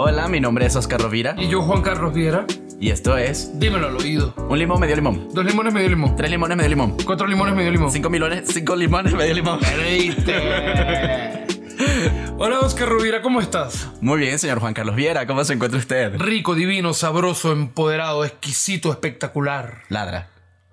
Hola, mi nombre es Oscar Rovira Y yo, Juan Carlos Viera, y esto es dímelo al oído. un limón, medio limón. Dos limones, medio limón. Tres limones, medio limón. Cuatro limones, medio limón. Cinco milones, cinco limones, medio limón. Creíste. Hola, Oscar Rovira, ¿cómo estás? Muy bien, señor Juan Carlos Viera, ¿cómo se encuentra usted? Rico, divino, sabroso, empoderado, exquisito, espectacular. Ladra.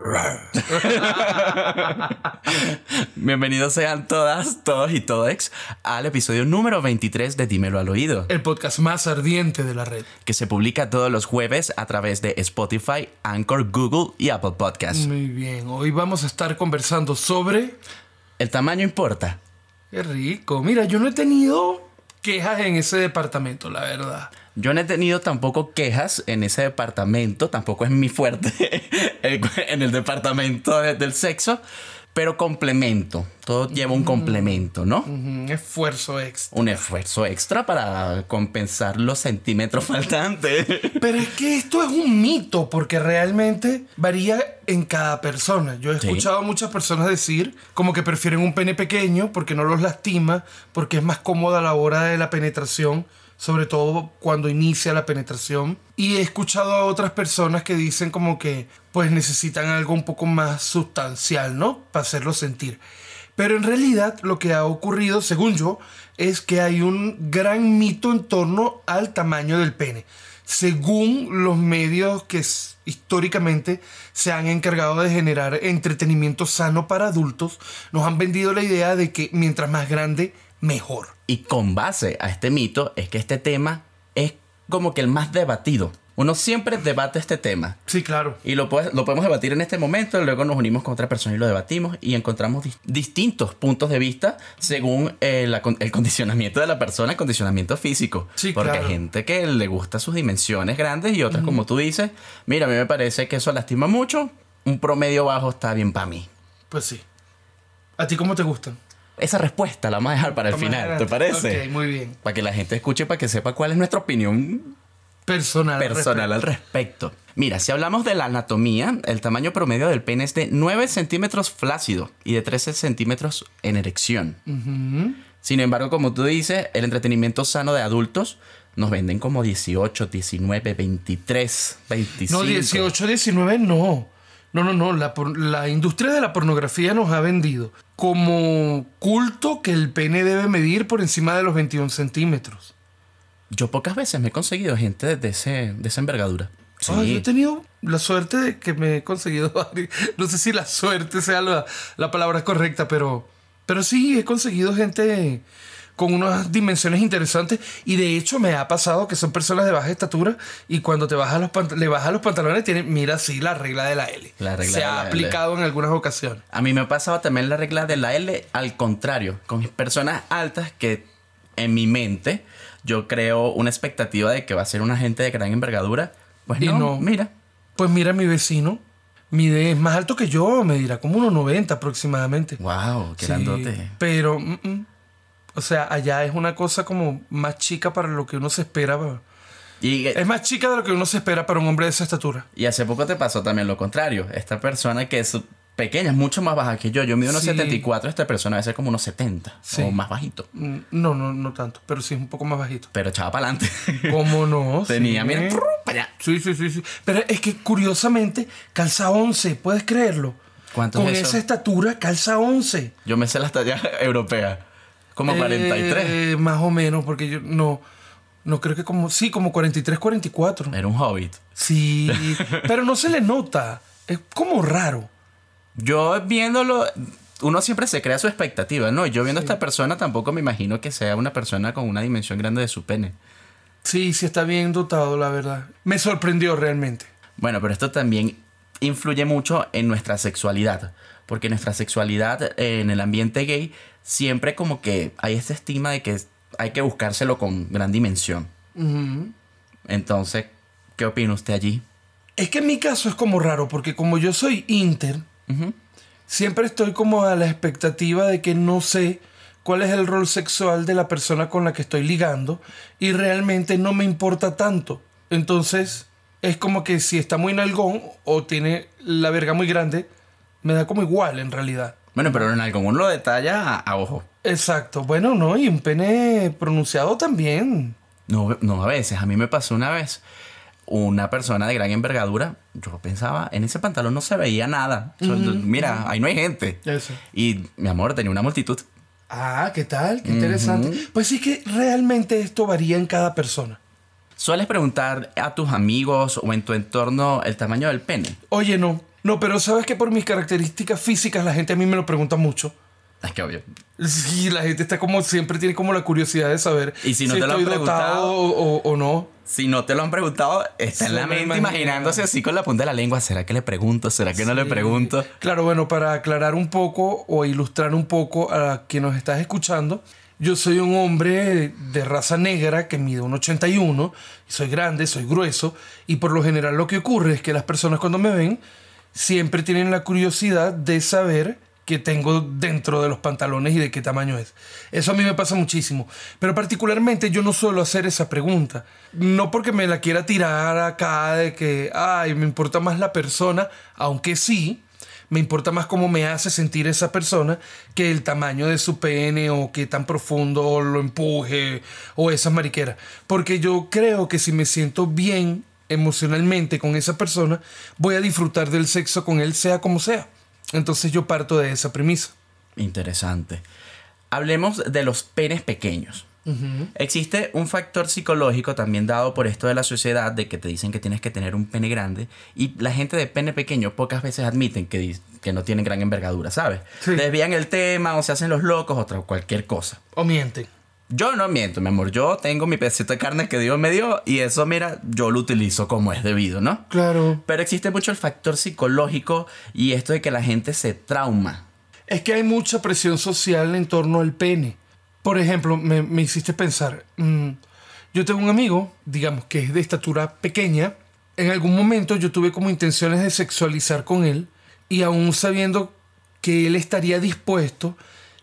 Bienvenidos sean todas, todos y todex al episodio número 23 de Dímelo al Oído, El podcast más ardiente de la red. que se publica todos los jueves a través de Spotify, Anchor, Google y Apple Podcasts. Muy bien, hoy vamos a estar conversando sobre... El tamaño importa. Qué rico. Mira, yo no he tenido quejas en ese departamento, la verdad. Yo no he tenido tampoco quejas en ese departamento, tampoco es mi fuerte en el departamento de- del sexo, pero complemento. Todo lleva un complemento, ¿no? Un esfuerzo extra. Un esfuerzo extra para compensar los centímetros faltantes. Pero es que esto es un mito, porque realmente varía en cada persona. Yo he Sí. escuchado a muchas personas decir como que prefieren un pene pequeño porque no los lastima, porque es más cómoda a la hora de la penetración, sobre todo cuando inicia la penetración. Y he escuchado a otras personas que dicen como que pues necesitan algo un poco más sustancial, ¿no? Para hacerlo sentir. Pero en realidad lo que ha ocurrido, según yo, es que hay un gran mito en torno al tamaño del pene. Según los medios que históricamente se han encargado de generar entretenimiento sano para adultos, nos han vendido la idea de que mientras más grande, mejor. Y con base a este mito es que este tema es como que el más debatido. Uno siempre debate este tema. Sí, claro. Y lo, puede- lo podemos debatir en este momento, luego nos unimos con otra persona y lo debatimos y encontramos dis- distintos puntos de vista según el, acon- el condicionamiento de la persona, el condicionamiento físico. Sí, Porque claro. hay gente que le gusta sus dimensiones grandes y otras, como tú dices, mira, a mí me parece que eso lastima mucho, un promedio bajo está bien para mí. Pues sí. ¿A ti cómo te gustan? Esa respuesta la vamos a dejar para el Vamos final. ¿te parece? Ok, muy bien. Para que la gente escuche, para que sepa cuál es nuestra opinión Personal. personal al respecto. Mira, si hablamos de la anatomía, el tamaño promedio del pene es de 9 centímetros flácido y de 13 centímetros en erección. Sin embargo, como tú dices, el entretenimiento sano de adultos nos venden como 18, 19, 23, 25. No, 18, 19 no. No, no, no. La, industria de la pornografía nos ha vendido como culto que el pene debe medir por encima de los 21 centímetros. Yo pocas veces me he conseguido gente de, ese, de esa envergadura. Sí. Ah, yo he tenido la suerte de que me he conseguido No sé si la suerte sea la, la palabra correcta, pero, pero sí he conseguido gente con unas dimensiones interesantes y de hecho me ha pasado que son personas de baja estatura y cuando te bajas los le bajas los pantalones tienen, mira, sí, la regla de la L. La regla Se de ha la L. aplicado en algunas ocasiones. A mí me ha pasado también la regla de la L al contrario, con personas altas que en mi mente yo creo una expectativa de que va a ser una gente de gran envergadura. Pues Y no, no. mira. Pues mira, mi vecino mide es más alto que yo, me dirá como 1,90 aproximadamente. Wow, qué Sí, grandote. Pero, mm, mm. O sea, allá es una cosa como más chica para lo que uno se espera. pa- Y, Es más chica de lo que uno se espera para un hombre de esa estatura. y hace poco te pasó también lo contrario. Esta persona que es pequeña, es mucho más baja que yo. Yo mido unos Sí. 74, esta persona debe ser como unos 70 Sí. o más bajito. Mm, No, no, no tanto, pero sí es un poco más bajito. Pero echaba para adelante. ¿Cómo no? Tenía, Sí. mira, para allá. Sí, sí, sí, sí. Pero es que curiosamente calza 11, ¿puedes creerlo? ¿Cuánto Con es eso? esa estatura calza 11. Yo me sé las tallas europeas. Como Eh, 43. más o menos, porque yo no, no creo que como, sí, como 43, 44. Era un hobbit. Sí, pero no se le nota. Es como raro. Yo viéndolo, uno siempre se crea su expectativa, ¿no? Yo viendo a esta persona tampoco me imagino que sea una persona con una dimensión grande de su pene. Sí, sí está bien dotado, la verdad. Me sorprendió realmente. Bueno, pero esto también influye mucho en nuestra sexualidad, porque nuestra sexualidad eh, en el ambiente gay siempre como que hay esta estima de que hay que buscárselo con gran dimensión. Entonces, ¿qué opina usted allí? Es que en mi caso es como raro, porque como yo soy inter, siempre estoy como a la expectativa de que no sé cuál es el rol sexual de la persona con la que estoy ligando y realmente no me importa tanto. Entonces, es como que si está muy nalgón o tiene la verga muy grande, me da como igual en realidad. Bueno, pero en algo uno lo detalla a, a ojo. Exacto. Bueno, no, y un pene pronunciado también. No, no a veces. A mí me pasó una vez. Una persona de gran envergadura, yo pensaba, en ese pantalón no se veía nada. Mira, ahí no hay gente. Eso. Y mi amor, tenía una multitud. Ah, ¿qué tal? Qué interesante. Pues sí que realmente esto varía en cada persona. ¿Sueles preguntar a tus amigos o en tu entorno el tamaño del pene? Oye, no. No, pero sabes que por mis características físicas la gente a mí me lo pregunta mucho. Es que obvio. Sí, la gente está como siempre tiene como la curiosidad de saber Y si no te lo han dotado preguntado- o, no. Si no te lo han preguntado, está en la mente imaginándose así con la punta de la lengua. ¿Será que le pregunto? ¿Será que no le pregunto? Claro, bueno, para aclarar un poco o ilustrar un poco a quien nos estás escuchando, yo soy un hombre de raza negra que mide un 81, y soy grande, soy grueso, y por lo general lo que ocurre es que las personas cuando me ven siempre tienen la curiosidad de saber qué tengo dentro de los pantalones y de qué tamaño es. Eso a mí me pasa muchísimo. Pero particularmente yo no suelo hacer esa pregunta. No porque me la quiera tirar acá de que, ay, me importa más la persona, aunque sí, me importa más cómo me hace sentir esa persona que el tamaño de su pene o qué tan profundo lo empuje o esas mariqueras. Porque yo creo que si me siento bien emocionalmente con esa persona, voy a disfrutar del sexo con él sea como sea. Entonces yo parto de esa premisa. Interesante. Hablemos de los penes pequeños. Existe un factor psicológico también dado por esto de la sociedad de que te dicen que tienes que tener un pene grande y la gente de pene pequeño pocas veces admiten que, que no tienen gran envergadura, ¿sabes? Sí. Desvían el tema o se hacen los locos o cualquier cosa. O mienten. Yo no miento, mi amor. Yo tengo mi pedacito de carne que Dios me dio y eso, mira, yo lo utilizo como es debido, ¿no? Claro. Pero existe mucho el factor psicológico y esto de que la gente se trauma. Es que hay mucha presión social en torno al pene. Por ejemplo, me, me hiciste pensar, mm, yo tengo un amigo, digamos, que es de estatura pequeña. En algún momento yo tuve como intenciones de sexualizar con él y aún sabiendo que él estaría dispuesto,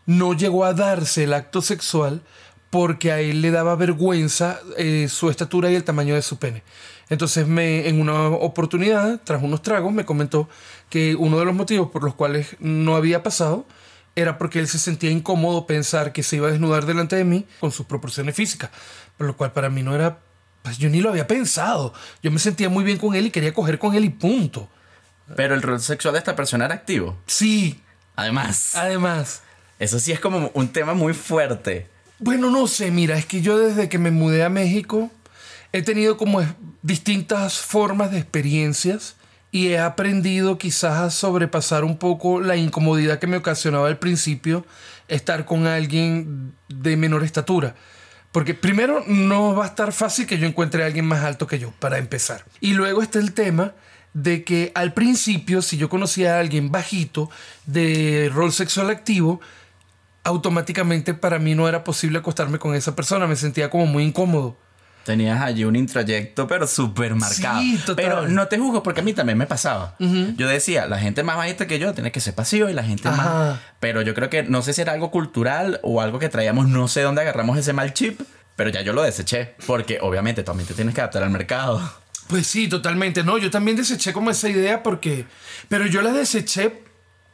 no llegó a darse el acto sexual porque a él le daba vergüenza eh, su estatura y el tamaño de su pene. Entonces, me, en una oportunidad, tras unos tragos, me comentó que uno de los motivos por los cuales no había pasado era porque él se sentía incómodo pensar que se iba a desnudar delante de mí con sus proporciones físicas, por lo cual para mí no era, pues yo ni lo había pensado. Yo me sentía muy bien con él y quería coger con él y punto. Pero el rol sexual de esta persona era activo. Sí, Además, además. eso sí es como un tema muy fuerte. Bueno, no sé, mira, es que yo desde que me mudé a México he tenido como distintas formas de experiencias y he aprendido quizás a sobrepasar un poco la incomodidad que me ocasionaba al principio estar con alguien de menor estatura. Porque primero no va a estar fácil que yo encuentre a alguien más alto que yo, para empezar. Y luego está el tema de que al principio, si yo conocía a alguien bajito de rol sexual activo, automáticamente para mí no era posible acostarme con esa persona, me sentía como muy incómodo. Tenías allí un introyecto, pero súper marcado. Sí, total. Pero no te juzgo porque a mí también me pasaba. Yo decía, la gente más bajita que yo tiene que ser pasivo y la gente más. Ajá. Pero yo creo que no sé si era algo cultural o algo que traíamos, no sé dónde agarramos ese mal chip, pero ya yo lo deseché. Porque obviamente también te tienes que adaptar al mercado. Pues sí, totalmente. No, yo también deseché como esa idea porque... Pero yo la deseché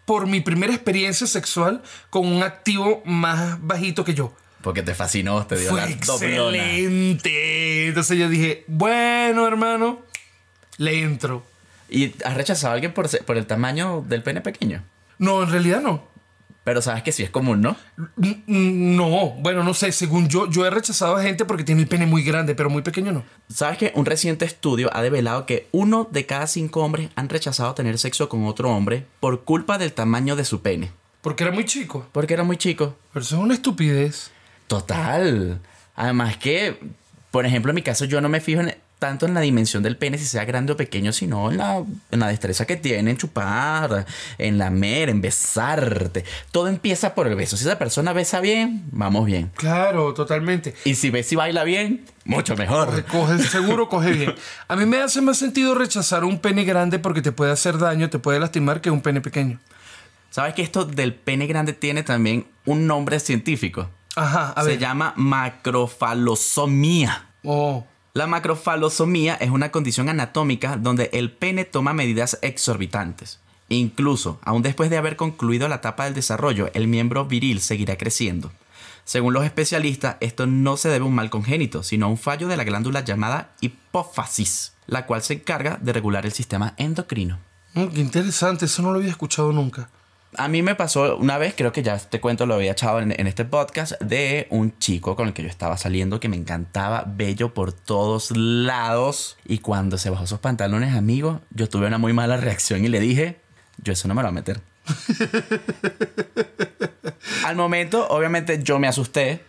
por mi primera experiencia sexual con un activo más bajito que yo. Porque te fascinó, te dio Fue la doblona. excelente. Entonces yo dije, bueno, hermano, le entro. ¿Y has rechazado a alguien por el tamaño del pene pequeño? No, en realidad no. Pero sabes que sí es común, ¿no? No, bueno, no sé, según yo, yo he rechazado a gente porque tiene el pene muy grande, pero muy pequeño no. ¿Sabes que un reciente estudio ha develado que uno de cada cinco hombres han rechazado tener sexo con otro hombre por culpa del tamaño de su pene? Porque era muy chico. Porque era muy chico. Pero eso es una estupidez. Total. Además que, por ejemplo, en mi caso yo no me fijo en- tanto en la dimensión del pene, si sea grande o pequeño, sino en la, en la destreza que tiene en chupar, en lamer, en besarte. Todo empieza por el beso. Si esa persona besa bien, vamos bien. Claro, totalmente. Y si besa y baila bien, mucho mejor. coge- seguro coge bien. A mí me hace más sentido rechazar un pene grande porque te puede hacer daño, te puede lastimar que un pene pequeño. ¿Sabes que esto del pene grande tiene también un nombre científico? Ajá, a Se ver. llama macrofalosomía. Oh, La macrofalosomía es una condición anatómica donde el pene toma medidas exorbitantes. Incluso, aún después de haber concluido la etapa del desarrollo, el miembro viril seguirá creciendo. Según los especialistas, esto no se debe a un mal congénito, sino a un fallo de la glándula llamada hipófisis, la cual se encarga de regular el sistema endocrino. Mm, qué interesante, eso no lo había escuchado nunca. A mí me pasó una vez, creo que ya te cuento, lo había echado en, en, este podcast, de un chico con el que yo estaba saliendo que me encantaba, bello por todos lados. Y cuando se bajó sus pantalones, amigo, yo tuve una muy mala reacción y le dije, yo eso no me lo voy a meter. Al momento, obviamente, yo me asusté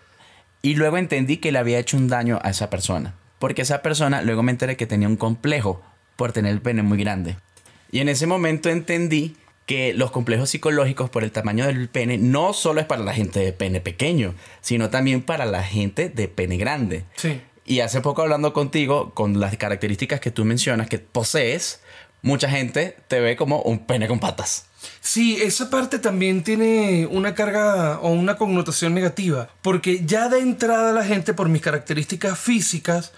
y luego entendí que le había hecho un daño a esa persona. Porque esa persona luego me enteré que tenía un complejo por tener el pene muy grande. Y en ese momento entendí que los complejos psicológicos por el tamaño del pene no solo es para la gente de pene pequeño, sino también para la gente de pene grande. Sí. Y hace poco hablando contigo, con las características que tú mencionas que posees, mucha gente te ve como un pene con patas. Sí, esa parte también tiene una carga o una connotación negativa, porque ya de entrada la gente por mis características físicas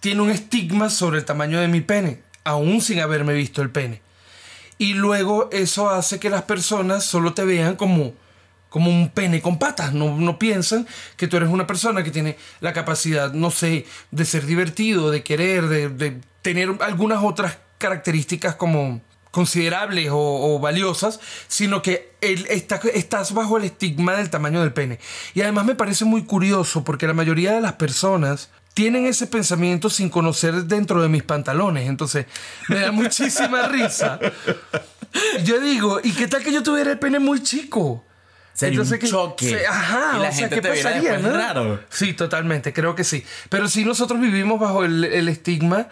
tiene un estigma sobre el tamaño de mi pene, aún sin haberme visto el pene. Y luego eso hace que las personas solo te vean como, como un pene con patas. No, no piensan que tú eres una persona que tiene la capacidad, no sé, de ser divertido, de querer, de, tener algunas otras características como considerables o, o, valiosas, sino que el, está, estás bajo el estigma del tamaño del pene. Y además me parece muy curioso porque la mayoría de las personas tienen ese pensamiento sin conocer dentro de mis pantalones. Entonces, me da muchísima risa. Yo digo, ¿y qué tal que yo tuviera el pene muy chico? Sería Entonces, un que- choque. se- ajá, y la o sea, ¿qué te pasaría, no? raro. Sí, totalmente, creo que sí. Pero sí nosotros vivimos bajo el, el estigma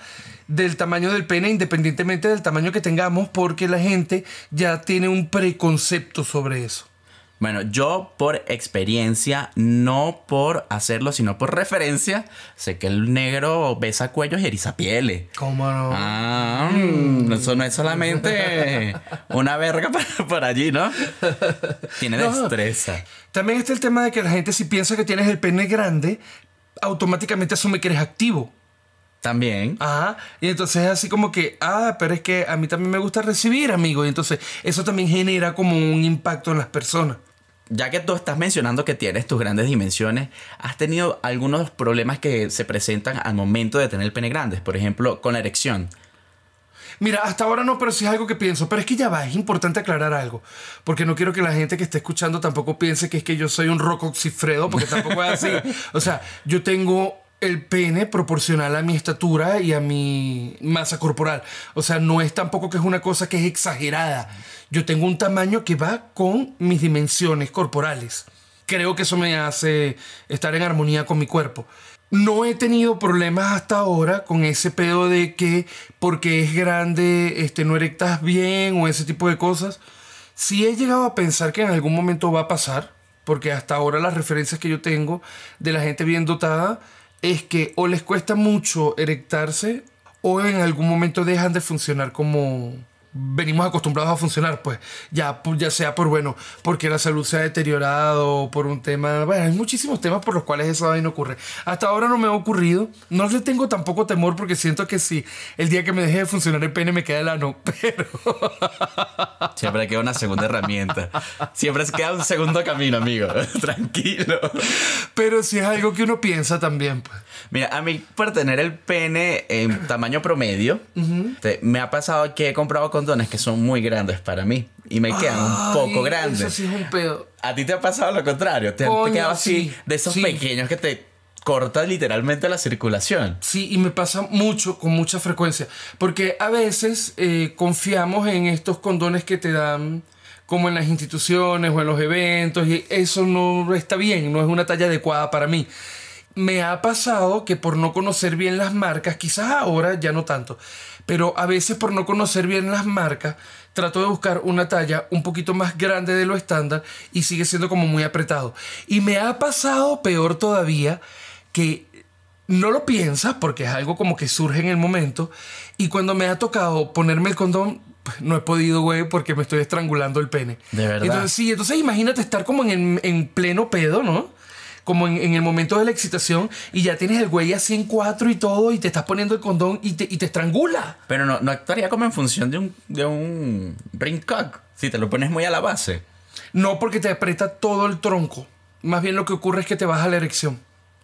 del tamaño del pene, independientemente del tamaño que tengamos, porque la gente ya tiene un preconcepto sobre eso. Bueno, yo por experiencia, no por hacerlo, sino por referencia, sé que el negro besa cuellos y eriza pieles. ¿Cómo no? Ah, mm, eso no es solamente una verga por, allí, ¿no? Tiene No. destreza. También está el tema de que la gente si piensa que tienes el pene grande, automáticamente asume que eres activo. También. Ajá. Y entonces es así como que, ah, pero es que a mí también me gusta recibir, amigo. Y entonces eso también genera como un impacto en las personas. Ya que tú estás mencionando que tienes tus grandes dimensiones, ¿has tenido algunos problemas que se presentan al momento de tener el pene grande? Por ejemplo, con la erección. Mira, hasta ahora no, pero sí es algo que pienso. Pero es que ya va, es importante aclarar algo. Porque no quiero que la gente que esté escuchando tampoco piense que es que yo soy un roco cifredo, porque tampoco es así. O sea, yo tengo el pene proporcional a mi estatura y a mi masa corporal. O sea, no es tampoco que es una cosa que es exagerada. Yo tengo un tamaño que va con mis dimensiones corporales. Creo que eso me hace estar en armonía con mi cuerpo. No he tenido problemas hasta ahora con ese pedo de que porque es grande este, no erectas bien o ese tipo de cosas. Sí he llegado a pensar que en algún momento va a pasar, porque hasta ahora las referencias que yo tengo de la gente bien dotada es que o les cuesta mucho erectarse o en algún momento dejan de funcionar como venimos acostumbrados a funcionar, pues ya, ya sea por, bueno, porque la salud se ha deteriorado, por un tema, bueno, hay muchísimos temas por los cuales esa vaina ocurre. Hasta ahora no me ha ocurrido, no le tengo tampoco temor porque siento que si el día que me deje de funcionar el pene me queda el ano, pero Siempre queda una segunda herramienta. Siempre queda un segundo camino, amigo. Tranquilo. pero si es algo que uno piensa también, pues. Mira, a mí por tener el pene en tamaño promedio, te- me ha pasado que he comprado condones que son muy grandes para mí y me quedan un poco grandes. Eso sí es un pedo. ¿A ti te ha pasado lo contrario? ¿Te, Coño, quedado así sí, de esos sí. pequeños que te cortan literalmente la circulación? Sí, y me pasa mucho, con mucha frecuencia. Porque a veces eh, confiamos en estos condones que te dan como en las instituciones o en los eventos y eso no está bien, no es una talla adecuada para mí. Me ha pasado que por no conocer bien las marcas, quizás ahora ya no tanto, pero a veces por no conocer bien las marcas, trato de buscar una talla un poquito más grande de lo estándar y sigue siendo como muy apretado. Y me ha pasado peor todavía que no lo piensas porque es algo como que surge en el momento. Y cuando me ha tocado ponerme el condón, pues, no he podido, güey, porque me estoy estrangulando el pene. De verdad. Entonces, sí, entonces imagínate estar como en, en pleno pedo, ¿no? Como en, en el momento de la excitación y ya tienes el güey así en cuatro y todo y te estás poniendo el condón y te, y te estrangula. Pero no, no actuaría como en función de un, de un ring cock. Si te lo pones muy a la base. No porque te aprieta todo el tronco. Más bien lo que ocurre es que te baja la erección.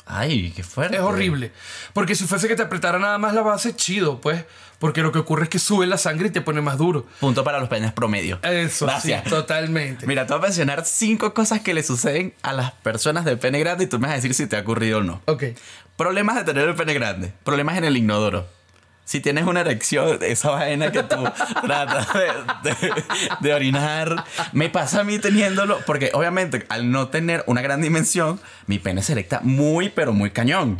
Ay, qué fuerte. Es horrible. Porque si fuese que te apretara nada más la base, chido, pues. Porque lo que ocurre es que sube la sangre y te pone más duro. Punto para los penes promedio. Eso, Gracias. sí, totalmente. Mira, te voy a mencionar cinco cosas que le suceden a las personas de pene grande y tú me vas a decir si te ha ocurrido o no. Ok. Problemas de tener el pene grande. Problemas en el inodoro. Si tienes una erección, esa vaina que tú tratas de, de- de orinar, me pasa a mí teniéndolo, porque obviamente al no tener una gran dimensión, mi pene se erecta muy, pero muy cañón.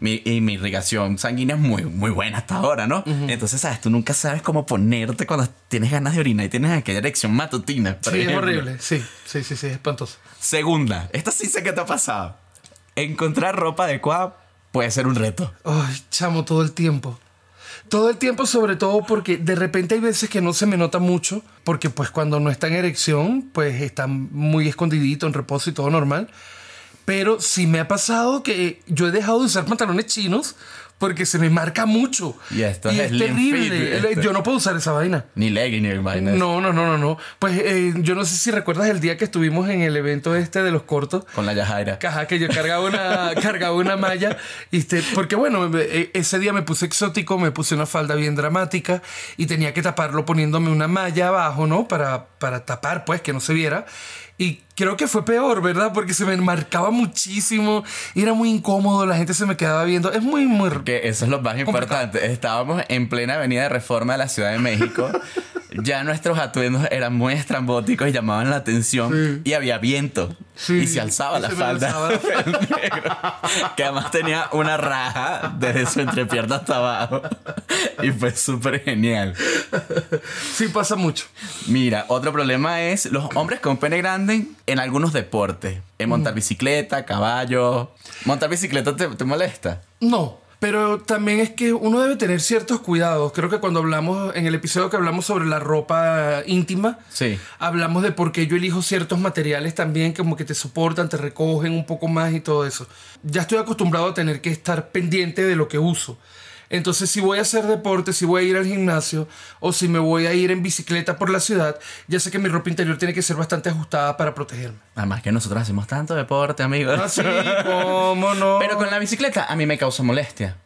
Mi- y mi irrigación sanguínea es muy, muy buena hasta ahora, ¿no? Entonces, ¿sabes? Tú nunca sabes cómo ponerte cuando tienes ganas de orinar y tienes aquella erección matutina. Sí, es horrible. Sí, sí, sí, sí, es espantoso. Segunda, esta sí sé que te ha pasado. Encontrar ropa adecuada puede ser un reto. Ay, chamo, todo el tiempo. Todo el tiempo, sobre todo porque de repente hay veces que no se me nota mucho, porque pues cuando no está en erección, pues está muy escondidito, en reposo y todo normal. Pero sí me ha pasado que yo he dejado de usar pantalones chinos porque se me marca mucho. Y esto y es es terrible. fit, este. Yo no puedo usar esa vaina. Ni legging ni vaina. No, no, no, no, no. Pues eh, yo no sé si recuerdas el día que estuvimos en el evento este de los cortos. Con la Yajaira. Caja, que yo cargaba una, cargaba una malla. Y este, porque bueno, eh, ese día me puse exótico, me puse una falda bien dramática y tenía que taparlo poniéndome una malla abajo, ¿no? Para, para tapar, pues, que no se viera. Y creo que fue peor, ¿verdad? Porque se me marcaba muchísimo. y Era muy incómodo, la gente se me quedaba viendo. Es muy, muy... Que eso es lo más importante. Estábamos en plena avenida de reforma de la Ciudad de México. ya nuestros atuendos eran muy estrambóticos y llamaban la atención. Y había viento. Sí, y se alzaba y la se falda. alzaba negro, que además tenía una raja desde su entrepierna hasta abajo. y fue súper genial. Sí, pasa mucho. Mira, otro problema es los hombres con pene grande en algunos deportes. En montar bicicleta, caballo. ¿Montar bicicleta te, te molesta? No, pero también es que uno debe tener ciertos cuidados. Creo que cuando hablamos, en el episodio que hablamos sobre la ropa íntima, Sí. hablamos de por qué yo elijo ciertos materiales también como que te soportan, te recogen un poco más y todo eso. Ya estoy acostumbrado a tener que estar pendiente de lo que uso. Entonces, si voy a hacer deporte, si voy a ir al gimnasio o si me voy a ir en bicicleta por la ciudad, ya sé que mi ropa interior tiene que ser bastante ajustada para protegerme. Además que nosotros hacemos tanto deporte, amigos. Así, ¿cómo no? Pero con la bicicleta a mí me causa molestia.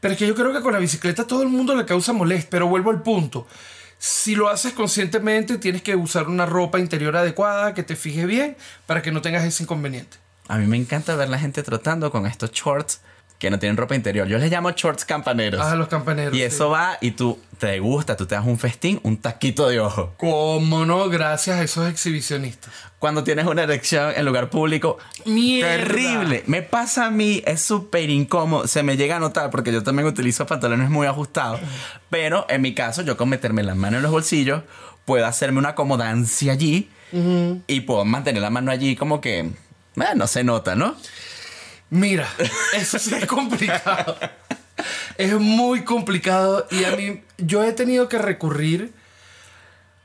Pero es que yo creo que con la bicicleta todo el mundo le causa molestia, pero vuelvo al punto. Si lo haces conscientemente, tienes que usar una ropa interior adecuada, que te fije bien, para que no tengas ese inconveniente. A mí me encanta ver la gente trotando con estos shorts que no tienen ropa interior. Yo les llamo shorts campaneros. Ah, los campaneros. y sí. eso va y tú te gusta, tú te das un festín, un taquito de ojo. ¿Cómo no? Gracias a esos exhibicionistas. Cuando tienes una erección en lugar público, ¡Mierda! terrible. Me pasa a mí, es súper incómodo. Se me llega a notar porque yo también utilizo pantalones muy ajustados. Pero en mi caso, yo con meterme las manos en los bolsillos, puedo hacerme una acomodancia allí y puedo mantener la mano allí como que, eh, no se nota, ¿no? Mira, eso sí es complicado. es muy complicado y a mí yo he tenido que recurrir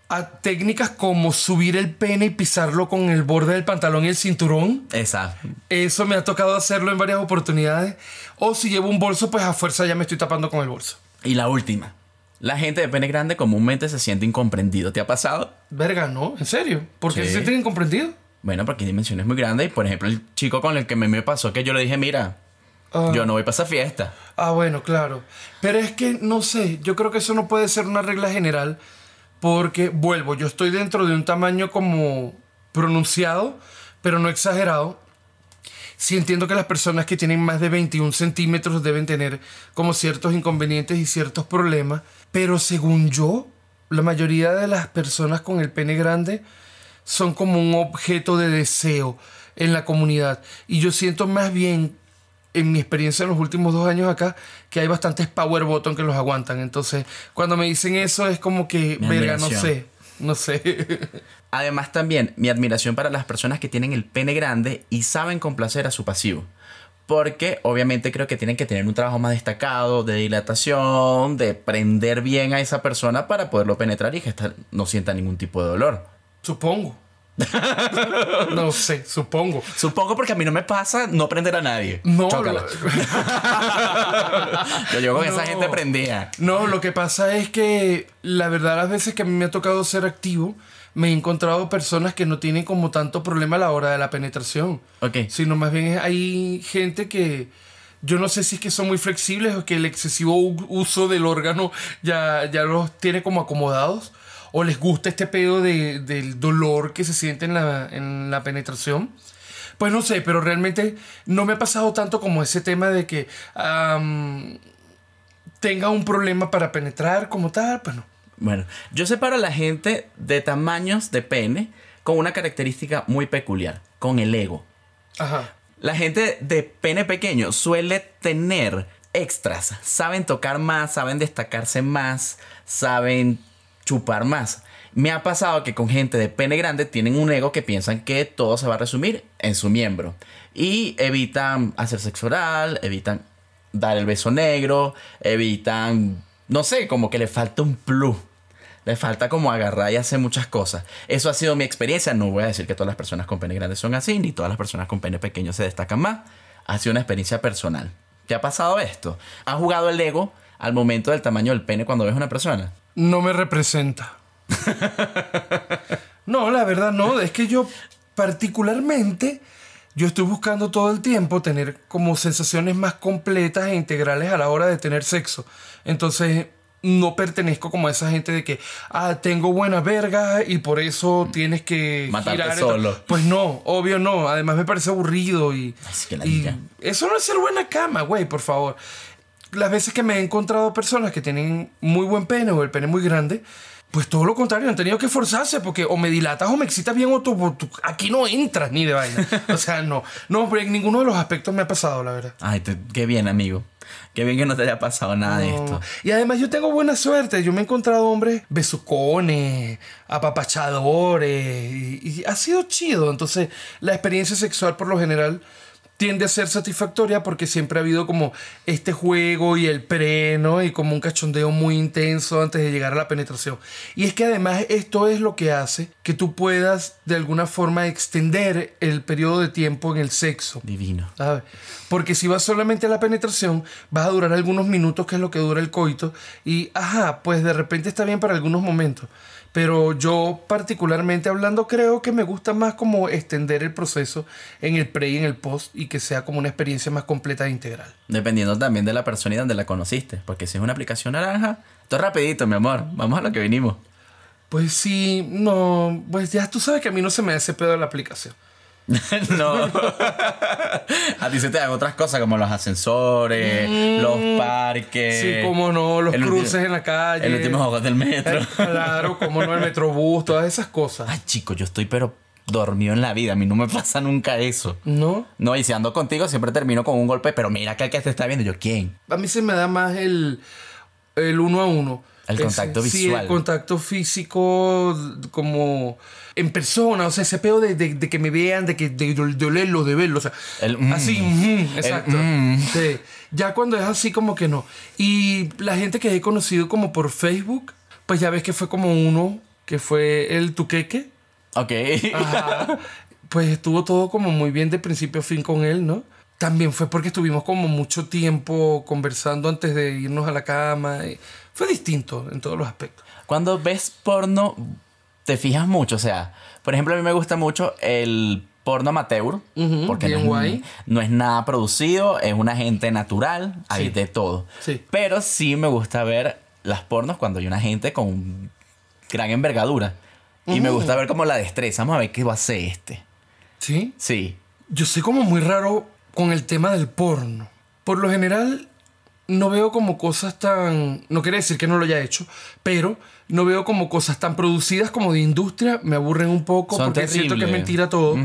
a técnicas como subir el pene y pisarlo con el borde del pantalón y el cinturón. Esa. Eso me ha tocado hacerlo en varias oportunidades. O si llevo un bolso, pues a fuerza ya me estoy tapando con el bolso. Y la última. La gente de pene grande comúnmente se siente incomprendido. ¿Te ha pasado? Verga, ¿no? ¿En serio? ¿Por qué Sí. se sienten incomprendidos? Bueno, porque hay dimensiones muy grandes. Y por ejemplo, el chico con el que me, me pasó que yo le dije, mira, Ah. yo no voy para esa fiesta. Ah, bueno, claro. Pero es que, no sé, yo creo que eso no puede ser una regla general porque, vuelvo, yo estoy dentro de un tamaño como pronunciado, pero no exagerado. Sí entiendo que las personas que tienen más de 21 centímetros deben tener como ciertos inconvenientes y ciertos problemas, pero según yo, la mayoría de las personas con el pene grande son como un objeto de deseo en la comunidad. Y yo siento más bien, en mi experiencia en los últimos dos años acá, que hay bastantes power button que los aguantan. Entonces, cuando me dicen eso es como que, Mi verga, no sé, no sé. Además, también mi admiración para las personas que tienen el pene grande y saben complacer a su pasivo. Porque obviamente creo que tienen que tener un trabajo más destacado de dilatación, de prender bien a esa persona para poderlo penetrar y que no sienta ningún tipo de dolor. Supongo. no sé, supongo. Supongo porque a mí no me pasa no prender a nadie. No, Chócala. Yo llego con esa No. gente prendida. No, lo que pasa es que la verdad las veces que a mí me ha tocado ser activo, me he encontrado personas que no tienen como tanto problema a la hora de la penetración. Ok. Sino más bien hay gente que yo no sé si es que son muy flexibles o que el excesivo uso del órgano ya, ya los tiene como acomodados. O les gusta este pedo de- del dolor que se siente en la, en la penetración. Pues no sé, pero realmente no me ha pasado tanto como ese tema de que tenga un problema para penetrar como tal. Pues no. Bueno, yo separo a la gente de tamaños de pene con una característica muy peculiar, con el ego. Ajá. La gente de pene pequeño suele tener extras, saben tocar más, saben destacarse más, saben chupar más. Me ha pasado que con gente de pene grande tienen un ego que piensan que todo se va a resumir en su miembro y evitan hacer sexo oral, evitan dar el beso negro, evitan, no sé, como que le falta un plus. Le falta como agarrar y hacer muchas cosas. Eso ha sido mi experiencia. No voy a decir que todas las personas con pene grande son así, ni todas las personas con pene pequeño se destacan más. Ha sido una experiencia personal. ¿Te ha pasado esto? ¿Has jugado el ego al momento del tamaño del pene cuando ves una persona? No me representa. no, la verdad no. Es que yo particularmente, yo estoy buscando todo el tiempo tener como sensaciones más completas e integrales a la hora de tener sexo. Entonces, no pertenezco como a esa gente de que, ah, tengo buena verga y por eso tienes que Matarte girar solo. Pues no, obvio no. Además me parece aburrido y, sí que la y eso no es ser buena cama, güey, por favor. Las veces que me he encontrado personas que tienen muy buen pene o el pene muy grande, pues todo lo contrario, han tenido que esforzarse porque o me dilatas o me excitas bien o tú, tú- aquí no entras ni de vaina. O sea, no. No, pero en ninguno de los aspectos me ha pasado, la verdad. Ay, te- qué bien, amigo. Qué bien que no te haya pasado nada de esto. Y además yo tengo buena suerte. Yo me he encontrado hombres besucones, apapachadores. Y, y ha sido chido. Entonces la experiencia sexual por lo general tiende a ser satisfactoria porque siempre ha habido como este juego y el pre, ¿no? Y como un cachondeo muy intenso antes de llegar a la penetración. Y es que además esto es lo que hace que tú puedas de alguna forma extender el periodo de tiempo en el sexo. Divino. ¿sabes? Porque si vas solamente a la penetración, vas a durar algunos minutos, que es lo que dura el coito, y ajá, pues de repente está bien para algunos momentos. Pero yo particularmente hablando creo que me gusta más como extender el proceso en el pre y en el post y que sea como una experiencia más completa e integral. Dependiendo también de la persona y donde la conociste. Porque si es una aplicación naranja, es rapidito, mi amor. Vamos a lo que vinimos. Pues sí, no, pues ya tú sabes que a mí no se me hace pedo la aplicación. no. a ti se te dan otras cosas como los ascensores, los parques. Sí, cómo no, los cruces en la calle. El último juego del metro. Claro, cómo no, el metrobús, todas esas cosas. Ay, chico, yo estoy pero dormido en la vida. A mí no me pasa nunca eso. ¿No? No, y si ando contigo siempre termino con un golpe, pero mira que el que te está viendo, yo, ¿quién? A mí se me da más el, el uno a uno. El contacto Sí, visual. el contacto físico como en persona, o sea, ese pedo de, de- de que me vean, de que de, de olerlo, de verlo, o sea, El mm. así, ujú, exacto. mm. Sí. Ya cuando es así como que no. Y la gente que he conocido como por Facebook, pues ya ves que fue como uno, que fue el tuqueque. Ok. Ajá. Pues estuvo todo como muy bien de principio a fin con él, ¿no? También fue porque estuvimos como mucho tiempo conversando antes de irnos a la cama. y Fue distinto en todos los aspectos. Cuando ves porno, te fijas mucho. O sea, por ejemplo, a mí me gusta mucho el porno amateur. Ujú, porque bien no es, guay. no es nada producido, es una gente natural, hay Sí. de todo. Sí. Pero sí me gusta ver las pornos cuando hay una gente con gran envergadura. Y me gusta ver como la destreza. Vamos a ver qué va a hacer este. ¿Sí? Sí. Yo soy como muy raro con el tema del porno. Por lo general, no veo como cosas tan... No quiere decir que no lo haya hecho, pero no veo como cosas tan producidas como de industria. Me aburren un poco Son porque siento que es mentira todo.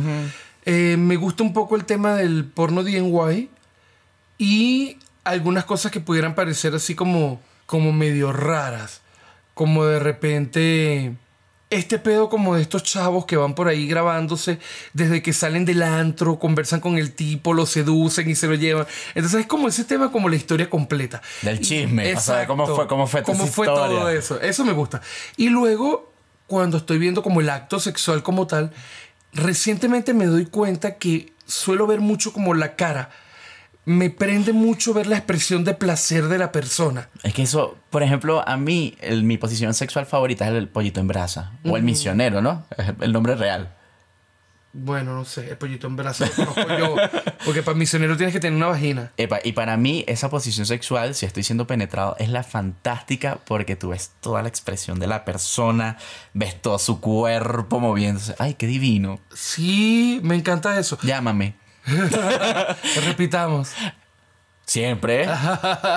Eh, me gusta un poco el tema del porno DIY y algunas cosas que pudieran parecer así como, como medio raras. Como de repente este pedo como de estos chavos que van por ahí grabándose desde que salen del antro, conversan con el tipo, lo seducen y se lo llevan. Entonces es como ese tema como la historia completa. Del chisme, para saber cómo fue- cómo fue cómo fue historia. todo eso. Eso me gusta. Y luego, cuando estoy viendo como el acto sexual como tal, recientemente me doy cuenta que suelo ver mucho como la cara me prende mucho ver la expresión de placer de la persona. Es que eso, por ejemplo, a mí, el- mi posición sexual favorita es el pollito en brasa. O el misionero, ¿no? Es el nombre real. Bueno, no sé, el pollito en conozco yo. Porque para misionero tienes que tener una vagina. Epa, y para mí, esa posición sexual, si estoy siendo penetrado, es la fantástica porque tú ves toda la expresión de la persona, ves todo su cuerpo moviéndose. ¡Ay, qué divino! Sí, me encanta eso. Llámame. Repitamos. Siempre.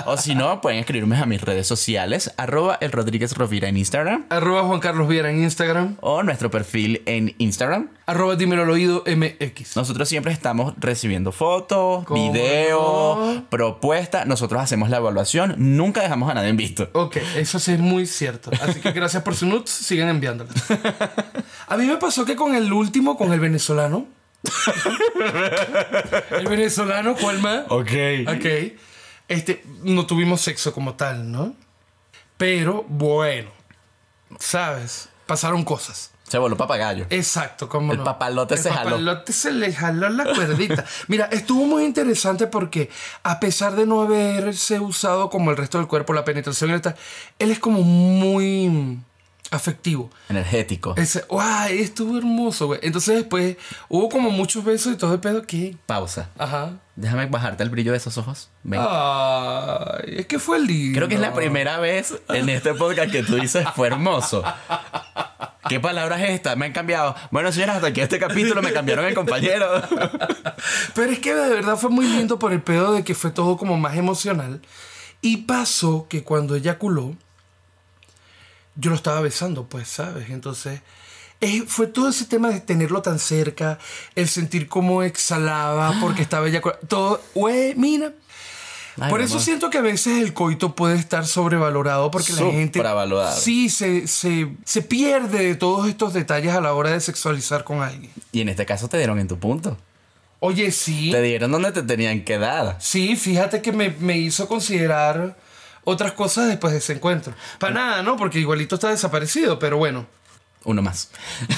o si no, pueden escribirme a mis redes sociales, arroba el Rodríguez Rovira en Instagram Arroba Juan Carlos Viera en Instagram. o nuestro perfil en Instagram. Arroba dímelo al oído MX. Nosotros siempre estamos recibiendo fotos, ¿Cómo videos, propuestas. Nosotros hacemos la evaluación. Nunca dejamos a nadie en visto. Ok, eso sí es muy cierto. Así que gracias por su nuts, sigan enviándolas. A mí me pasó que con el último, con el venezolano. el venezolano, ¿cuál más? Ok. Ok. Este, no tuvimos sexo como tal, ¿no? Pero bueno, ¿sabes? Pasaron cosas. Se voló papagayo. Exacto, como El papalote El se jaló. papalote se le jaló la cuerdita. Mira, estuvo muy interesante porque a pesar de no haberse usado como el resto del cuerpo, la penetración y tal, él es como muy afectivo. Energético. Ese, ¡guay! Estuvo hermoso, güey. Entonces después hubo como muchos besos y todo el pedo que... Pausa. Ajá. Déjame bajarte el brillo de esos ojos. Ven. Ay, es que fue lindo. Creo que es la primera vez en este podcast que tú dices fue hermoso. ¿Qué palabra es esta? Me han cambiado. Bueno, señoras, hasta aquí este capítulo me cambiaron el compañero. Pero es que de verdad fue muy lindo por el pedo de que fue todo como más emocional. Y pasó que cuando eyaculó, yo lo estaba besando, pues, ¿sabes? Entonces, eh, fue todo ese tema de tenerlo tan cerca, el sentir cómo exhalaba porque estaba eyaculando. Todo, güey, mira. Ay, Por eso amor. siento que a veces el coito puede estar sobrevalorado porque la gente sí se, se, se pierde de todos estos detalles a la hora de sexualizar con alguien. Y en este caso te dieron en tu punto. Oye, sí. Te dieron donde te tenían que dar. Sí, fíjate que me, me hizo considerar otras cosas después de ese encuentro. Para nada, ¿no? Porque igualito está desaparecido, pero bueno. Uno más.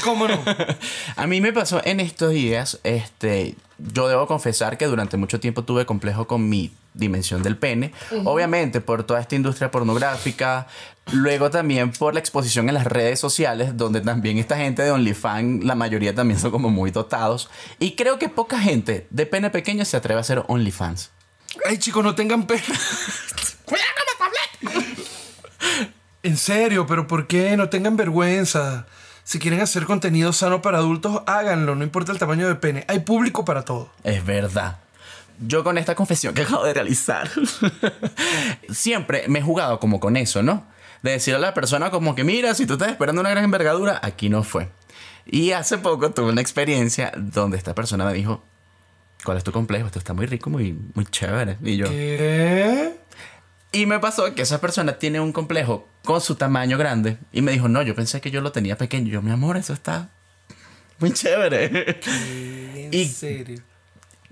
¿Cómo no? A mí me pasó en estos días, este, yo debo confesar que durante mucho tiempo tuve complejo con mi dimensión del pene, obviamente por toda esta industria pornográfica, luego también por la exposición en las redes sociales, donde también esta gente de OnlyFans, la mayoría también son como muy dotados, y creo que poca gente de pene pequeño se atreve a hacer OnlyFans. Ay, chicos, no tengan pena. En serio, pero ¿por qué? No tengan vergüenza. Si quieren hacer contenido sano para adultos, háganlo, no importa el tamaño de pene. Hay público para todo. Es verdad. Yo con esta confesión que acabo de realizar, siempre me he jugado como con eso, ¿no? De decirle a la persona como que, mira, si tú estás esperando una gran envergadura, aquí no fue. Y hace poco tuve una experiencia donde esta persona me dijo, ¿cuál es tu complejo? Esto está muy rico, muy, muy chévere. Y yo... ¿Qué? Y me pasó que esa persona tiene un complejo con su tamaño grande. Y me dijo, no, yo pensé que yo lo tenía pequeño. Yo, mi amor, eso está muy chévere. En Y- serio.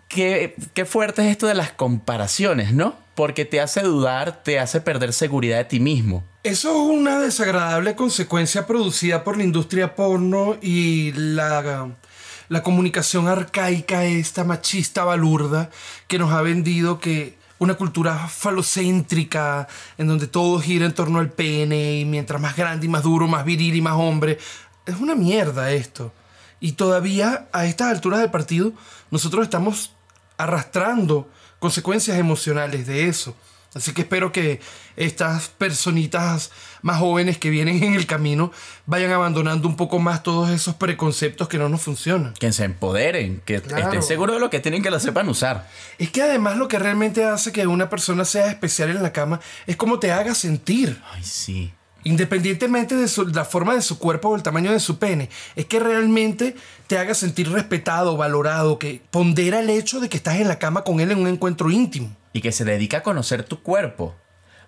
qué, qué fuerte es esto de las comparaciones, ¿no? Porque te hace dudar, te hace perder seguridad de ti mismo. Eso es una desagradable consecuencia producida por la industria porno y la, la comunicación arcaica, esta machista balurda, que nos ha vendido que una cultura falocéntrica, en donde todo gira en torno al pene, y mientras más grande y más duro, más viril y más hombre. Es una mierda esto. Y todavía a estas alturas del partido, nosotros estamos arrastrando consecuencias emocionales de eso. Así que espero que estas personitas más jóvenes que vienen en el camino vayan abandonando un poco más todos esos preconceptos que no nos funcionan. Que se empoderen, que Claro. estén seguros de lo que tienen que lo sepan usar. Es que además lo que realmente hace que una persona sea especial en la cama es cómo te haga sentir. Ay, sí. Independientemente de su- la forma de su cuerpo o el tamaño de su pene, es que realmente te haga sentir respetado, valorado, que pondera el hecho de que estás en la cama con él en un encuentro íntimo. Y que se dedica a conocer tu cuerpo.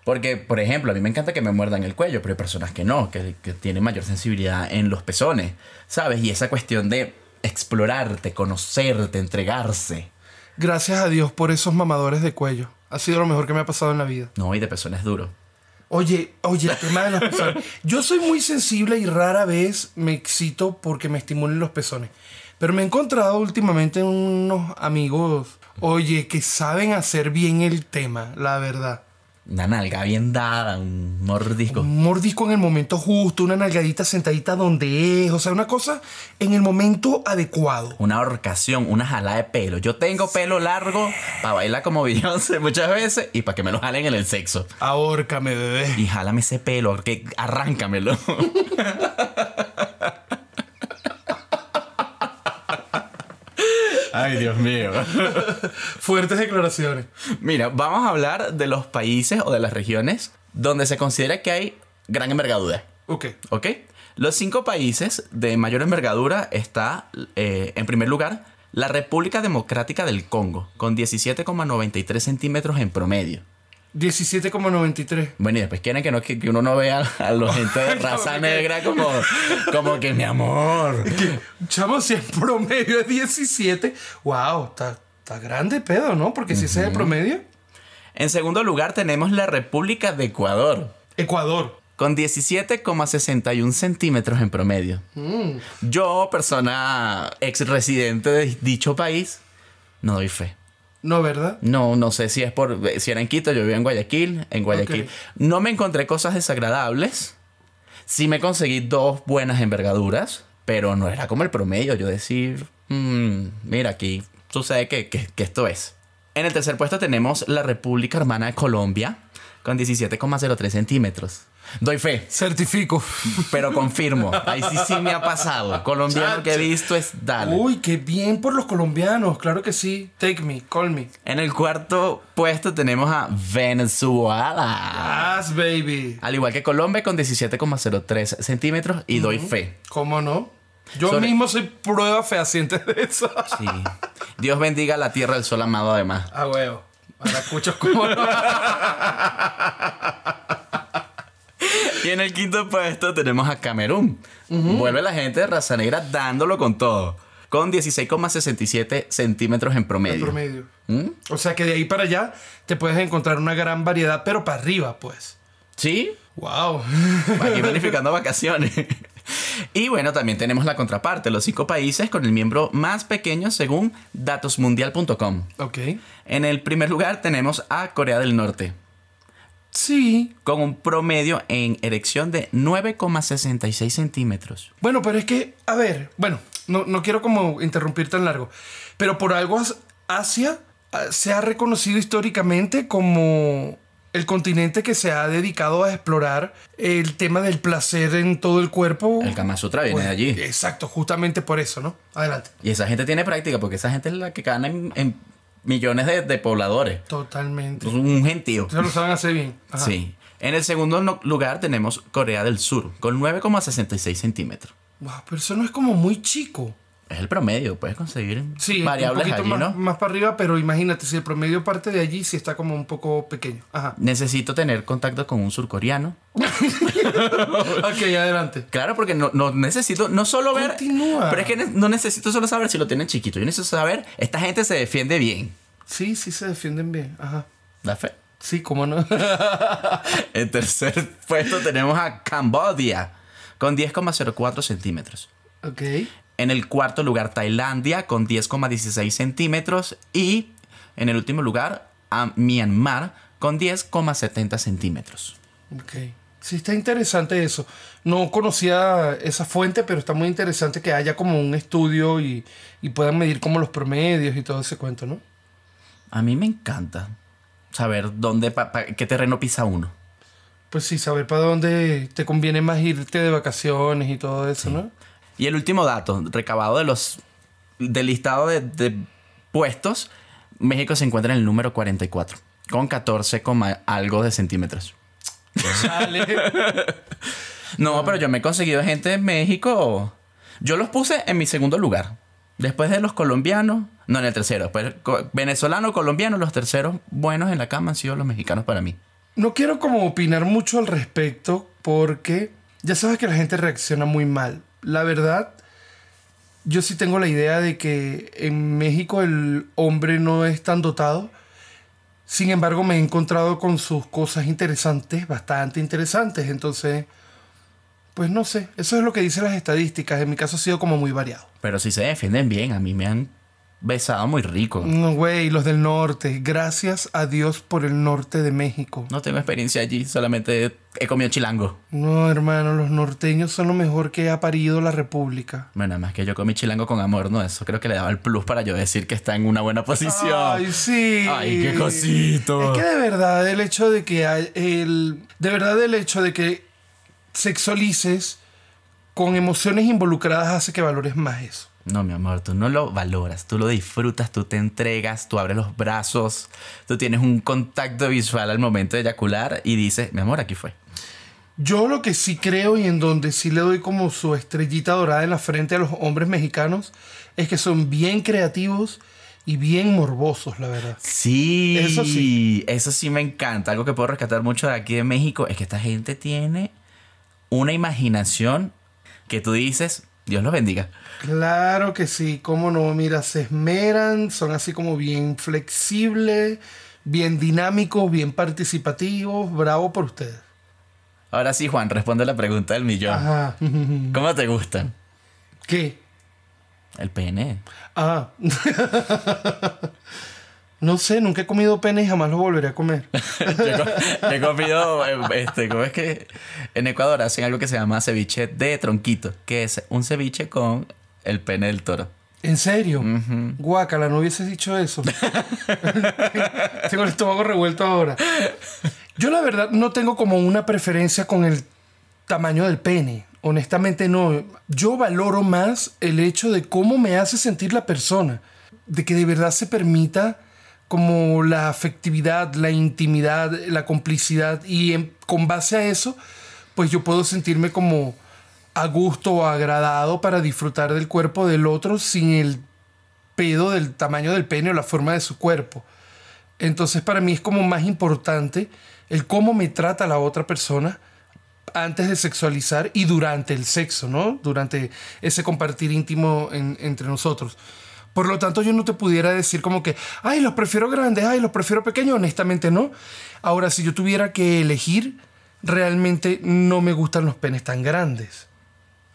Porque, por ejemplo, a mí me encanta que me muerdan el cuello, pero hay personas que no, que, que tienen mayor sensibilidad en los pezones, ¿sabes? Y esa cuestión de explorarte, conocerte, entregarse. Gracias a Dios por esos mamadores de cuello. Ha sido lo mejor que me ha pasado en la vida. No, y de pezones duro. Oye, oye, el tema de los pezones. Yo soy muy sensible y rara vez me excito porque me estimulen los pezones. Pero me he encontrado últimamente unos amigos, Oye, que saben hacer bien el tema, la verdad. Una nalga bien dada, un mordisco. Un mordisco en el momento justo, una nalgadita sentadita donde es, o sea, una cosa en el momento adecuado. Una horcación, una jalada de pelo. Yo tengo pelo largo para bailar como Beyoncé muchas veces y para que me lo jalen en el sexo. Ahórcame, bebé. Y jálame ese pelo, que arráncamelo. Ay, Dios mío. Fuertes declaraciones. Mira, vamos a hablar de los países o de las regiones donde se considera que hay gran envergadura. Ok. ¿Ok? Los cinco países de mayor envergadura está, eh, en primer lugar, la República Democrática del Congo, con 17,93 centímetros en promedio. 17,93. Bueno, y después quieren que, no, que, que uno no vea a la gente de raza que- negra como, como que mi amor. Chamo, si en promedio es 17. Wow, está, está grande pedo, ¿no? Porque si ese es el promedio. En segundo lugar tenemos la República de Ecuador, Ecuador. con 17,61 centímetros en promedio. Mm. Yo, persona ex residente de dicho país, no doy fe. No, ¿verdad? No, no sé si es por. Si era en Quito, yo vivía en Guayaquil. En Guayaquil. No me encontré cosas desagradables. Sí me conseguí dos buenas envergaduras, pero no era como el promedio. Yo decir, "Mm, mira, aquí sucede que, que- que esto es. En el tercer puesto tenemos la República Hermana de Colombia, con 17,03 centímetros. Doy fe, Certifico. pero confirmo. Ahí sí sí me ha pasado. Colombiano que he visto es dale. Uy, qué bien por los colombianos. Claro que sí. Take me, call me. En el cuarto puesto tenemos a Venezuela. As baby. Al igual que Colombia con 17,03 centímetros y doy fe. ¿Cómo no? Yo Sobre- mismo soy prueba fehaciente de eso. Sí. Dios bendiga la tierra del sol amado además. Ah, huevo. Ahora escuchas cómo no. Y en el quinto puesto tenemos a Camerún. Vuelve la gente de raza negra dándolo con todo. Con 16,67 centímetros en promedio. El promedio. ¿Mm? O sea que de ahí para allá te puedes encontrar una gran variedad, pero para arriba, pues. ¿Sí? Wow. Aquí planificando vacaciones. Y bueno, también tenemos la contraparte, los cinco países con el miembro más pequeño según datosmundial.com. ok. En el primer lugar tenemos a Corea del Norte, Sí. con un promedio en erección de 9,66 centímetros. Bueno, pero es que, a ver, bueno, no, no quiero como interrumpir tan largo, pero por algo As- Asia ah, se ha reconocido históricamente como el continente que se ha dedicado a explorar el tema del placer en todo el cuerpo. El Kama Sutra viene Pues, de allí. Exacto, justamente por eso, ¿no? Adelante. Y esa gente tiene práctica porque esa gente es la que gana en, en millones de, de pobladores. Totalmente. Es un gentío. Se lo saben hacer bien. Ajá. Sí. En el segundo no- lugar tenemos Corea del Sur, con 9,66 centímetros. Wow, pero eso no es como muy chico. Es el promedio, puedes conseguir Sí, variables un poquito allí, más, ¿no? más para arriba, pero imagínate, si el promedio parte de allí, sí está como un poco pequeño. Ajá. Necesito tener contacto con un surcoreano. ok, adelante. Claro, porque no, no necesito, no solo ver. Continúa. Pero es que no necesito solo saber si lo tienen chiquito. Yo necesito saber, esta gente se defiende bien. Sí, sí se defienden bien. Ajá. Da fe. Sí, cómo no. En tercer puesto tenemos a Cambodia, con 10,04 centímetros. ok. En el cuarto lugar, Tailandia, con 10,16 centímetros. Y en el último lugar, a Myanmar, con 10,70 centímetros. Ok. Sí, está interesante eso. No conocía esa fuente, pero está muy interesante que haya como un estudio y, y puedan medir como los promedios y todo ese cuento, ¿no? A mí me encanta saber dónde, pa- pa- qué terreno pisa uno. Pues sí, saber para dónde te conviene más irte de vacaciones y todo eso, ¿no? Y el último dato, recabado de los del listado de, de puestos, México se encuentra en el número 44, con 14, coma algo de centímetros. No, pero yo me he conseguido gente en México. Yo los puse en mi segundo lugar. Después de los colombianos, no en el tercero. Después, co- venezolano, colombiano, los terceros buenos en la cama han sido los mexicanos para mí. No quiero como opinar mucho al respecto porque ya sabes que la gente reacciona muy mal. La verdad, yo sí tengo la idea de que en México el hombre no es tan dotado. Sin embargo, me he encontrado con sus cosas interesantes, bastante interesantes. Entonces, pues no sé, eso es lo que dicen las estadísticas. En mi caso ha sido como muy variado. Pero si se defienden bien, a mí me han besado muy rico. No, güey, los del norte. Gracias a Dios por el norte de México. No tengo experiencia allí, solamente he comido chilango. No, hermano, los norteños son lo mejor que ha parido la República. Bueno, además que yo comí chilango con amor, ¿no? Eso creo que le daba el plus para yo decir que está en una buena posición. Ay, sí. Ay, qué cosito. Es que de verdad el hecho de que hay el de verdad el hecho de que sexualices con emociones involucradas hace que valores más eso. No, mi amor, tú no lo valoras, tú lo disfrutas, tú te entregas, tú abres los brazos, tú tienes un contacto visual al momento de eyacular y dices, mi amor, aquí fue. Yo lo que sí creo y en donde sí le doy como su estrellita dorada en la frente a los hombres mexicanos es que son bien creativos y bien morbosos, la verdad. Sí, Eso sí. Eso sí me encanta. Algo que puedo rescatar mucho de aquí de México es que esta gente tiene una imaginación que tú dices, Dios los bendiga. Claro que sí, cómo no, mira, se esmeran, son así como bien flexibles, bien dinámicos, bien participativos, bravo por ustedes. Ahora sí, Juan, responde la pregunta del millón. Ajá. ¿Cómo te gustan? ¿Qué? El pene. Ah. no sé, nunca he comido pene y jamás lo volveré a comer. yo, he comido, eh, este, ¿cómo es que en Ecuador hacen algo que se llama ceviche de tronquito? Que es un ceviche con el pene del toro. ¿En serio? Guácala, no hubieses dicho eso. tengo el estómago revuelto ahora. Yo la verdad no tengo como una preferencia con el tamaño del pene. Honestamente no. Yo valoro más el hecho de cómo me hace sentir la persona. De que de verdad se permita como la afectividad, la intimidad, la complicidad. Y con base a eso, pues yo puedo sentirme como a gusto o agradado para disfrutar del cuerpo del otro sin el pedo del tamaño del pene o la forma de su cuerpo. Entonces para mí es como más importante el cómo me trata la otra persona antes de sexualizar y durante el sexo, ¿no? Durante ese compartir íntimo en- entre nosotros. Por lo tanto, yo no te pudiera decir como que, ay, los prefiero grandes, ay, los prefiero pequeños, honestamente no. Ahora, si yo tuviera que elegir, realmente no me gustan los penes tan grandes.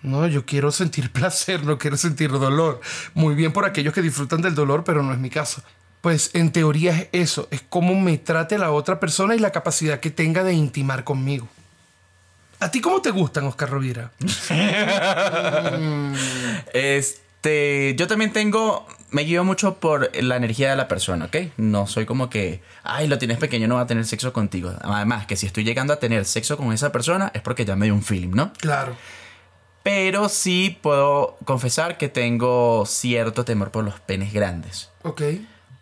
No, yo quiero sentir placer, no quiero sentir dolor. Muy bien por aquellos que disfrutan del dolor, pero no es mi caso. Pues en teoría es eso, es cómo me trate la otra persona y la capacidad que tenga de intimar conmigo. ¿A ti cómo te gustan, Oscar Rovira? Este, yo también tengo, me guío mucho por la energía de la persona, ¿ok? No soy como que, ay, lo tienes pequeño, no va a tener sexo contigo. Además, que si estoy llegando a tener sexo con esa persona es porque ya me dio un feeling, ¿no? Claro. Pero sí puedo confesar que tengo cierto temor por los penes grandes. Ok.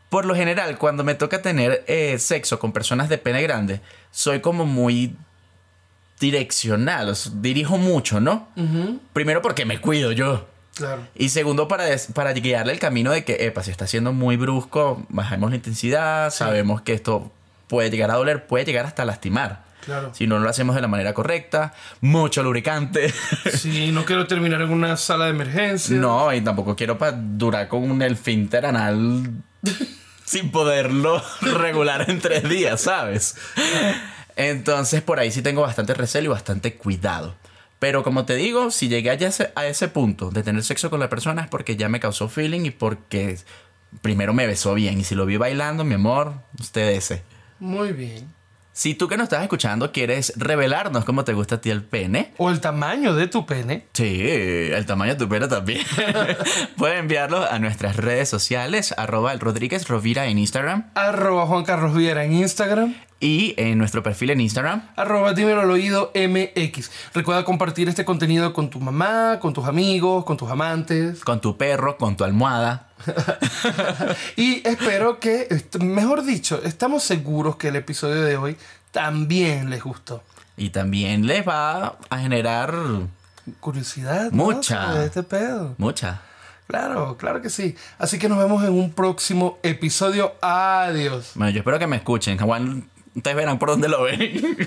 Por lo general, cuando me toca tener eh, sexo con personas de pene grande, soy como muy direccional, dirijo mucho, ¿no? Primero porque me cuido yo. Claro. Y segundo, para, des- para guiarle el camino de que, epa, si está siendo muy brusco, bajemos la intensidad, sabemos que esto puede llegar a doler, puede llegar hasta lastimar. Claro. Si no lo hacemos de la manera correcta, mucho lubricante. Sí, no quiero terminar en una sala de emergencia. no, y tampoco quiero durar con un elfinter anal sin poderlo regular en tres días, ¿sabes? Entonces, por ahí sí tengo bastante recelo y bastante cuidado. Pero como te digo, si llegué a ese, a ese punto de tener sexo con la persona es porque ya me causó feeling y porque primero me besó bien. Y si lo vi bailando, mi amor, usted ese. Muy bien. Si tú que nos estás escuchando quieres revelarnos cómo te gusta a ti el pene, O el tamaño de tu pene. Sí, el tamaño de tu pene también. Pueden enviarlo a nuestras redes sociales, arroba el Rodríguez Rovira en Instagram Arroba Juan Carlos Viera en Instagram. Y en nuestro perfil en Instagram. Arroba dímelo al oído MX. Recuerda compartir este contenido con tu mamá, con tus amigos, con tus amantes. Con tu perro, con tu almohada. Y espero que, mejor dicho, estamos seguros que el episodio de hoy también les gustó. Y también les va a generar Curiosidad. ¿no? Mucha. Sobre este pedo. mucha. Claro, claro que sí. Así que nos vemos en un próximo episodio. Adiós. Bueno, yo espero que me escuchen. Juan, ustedes verán por dónde lo ven.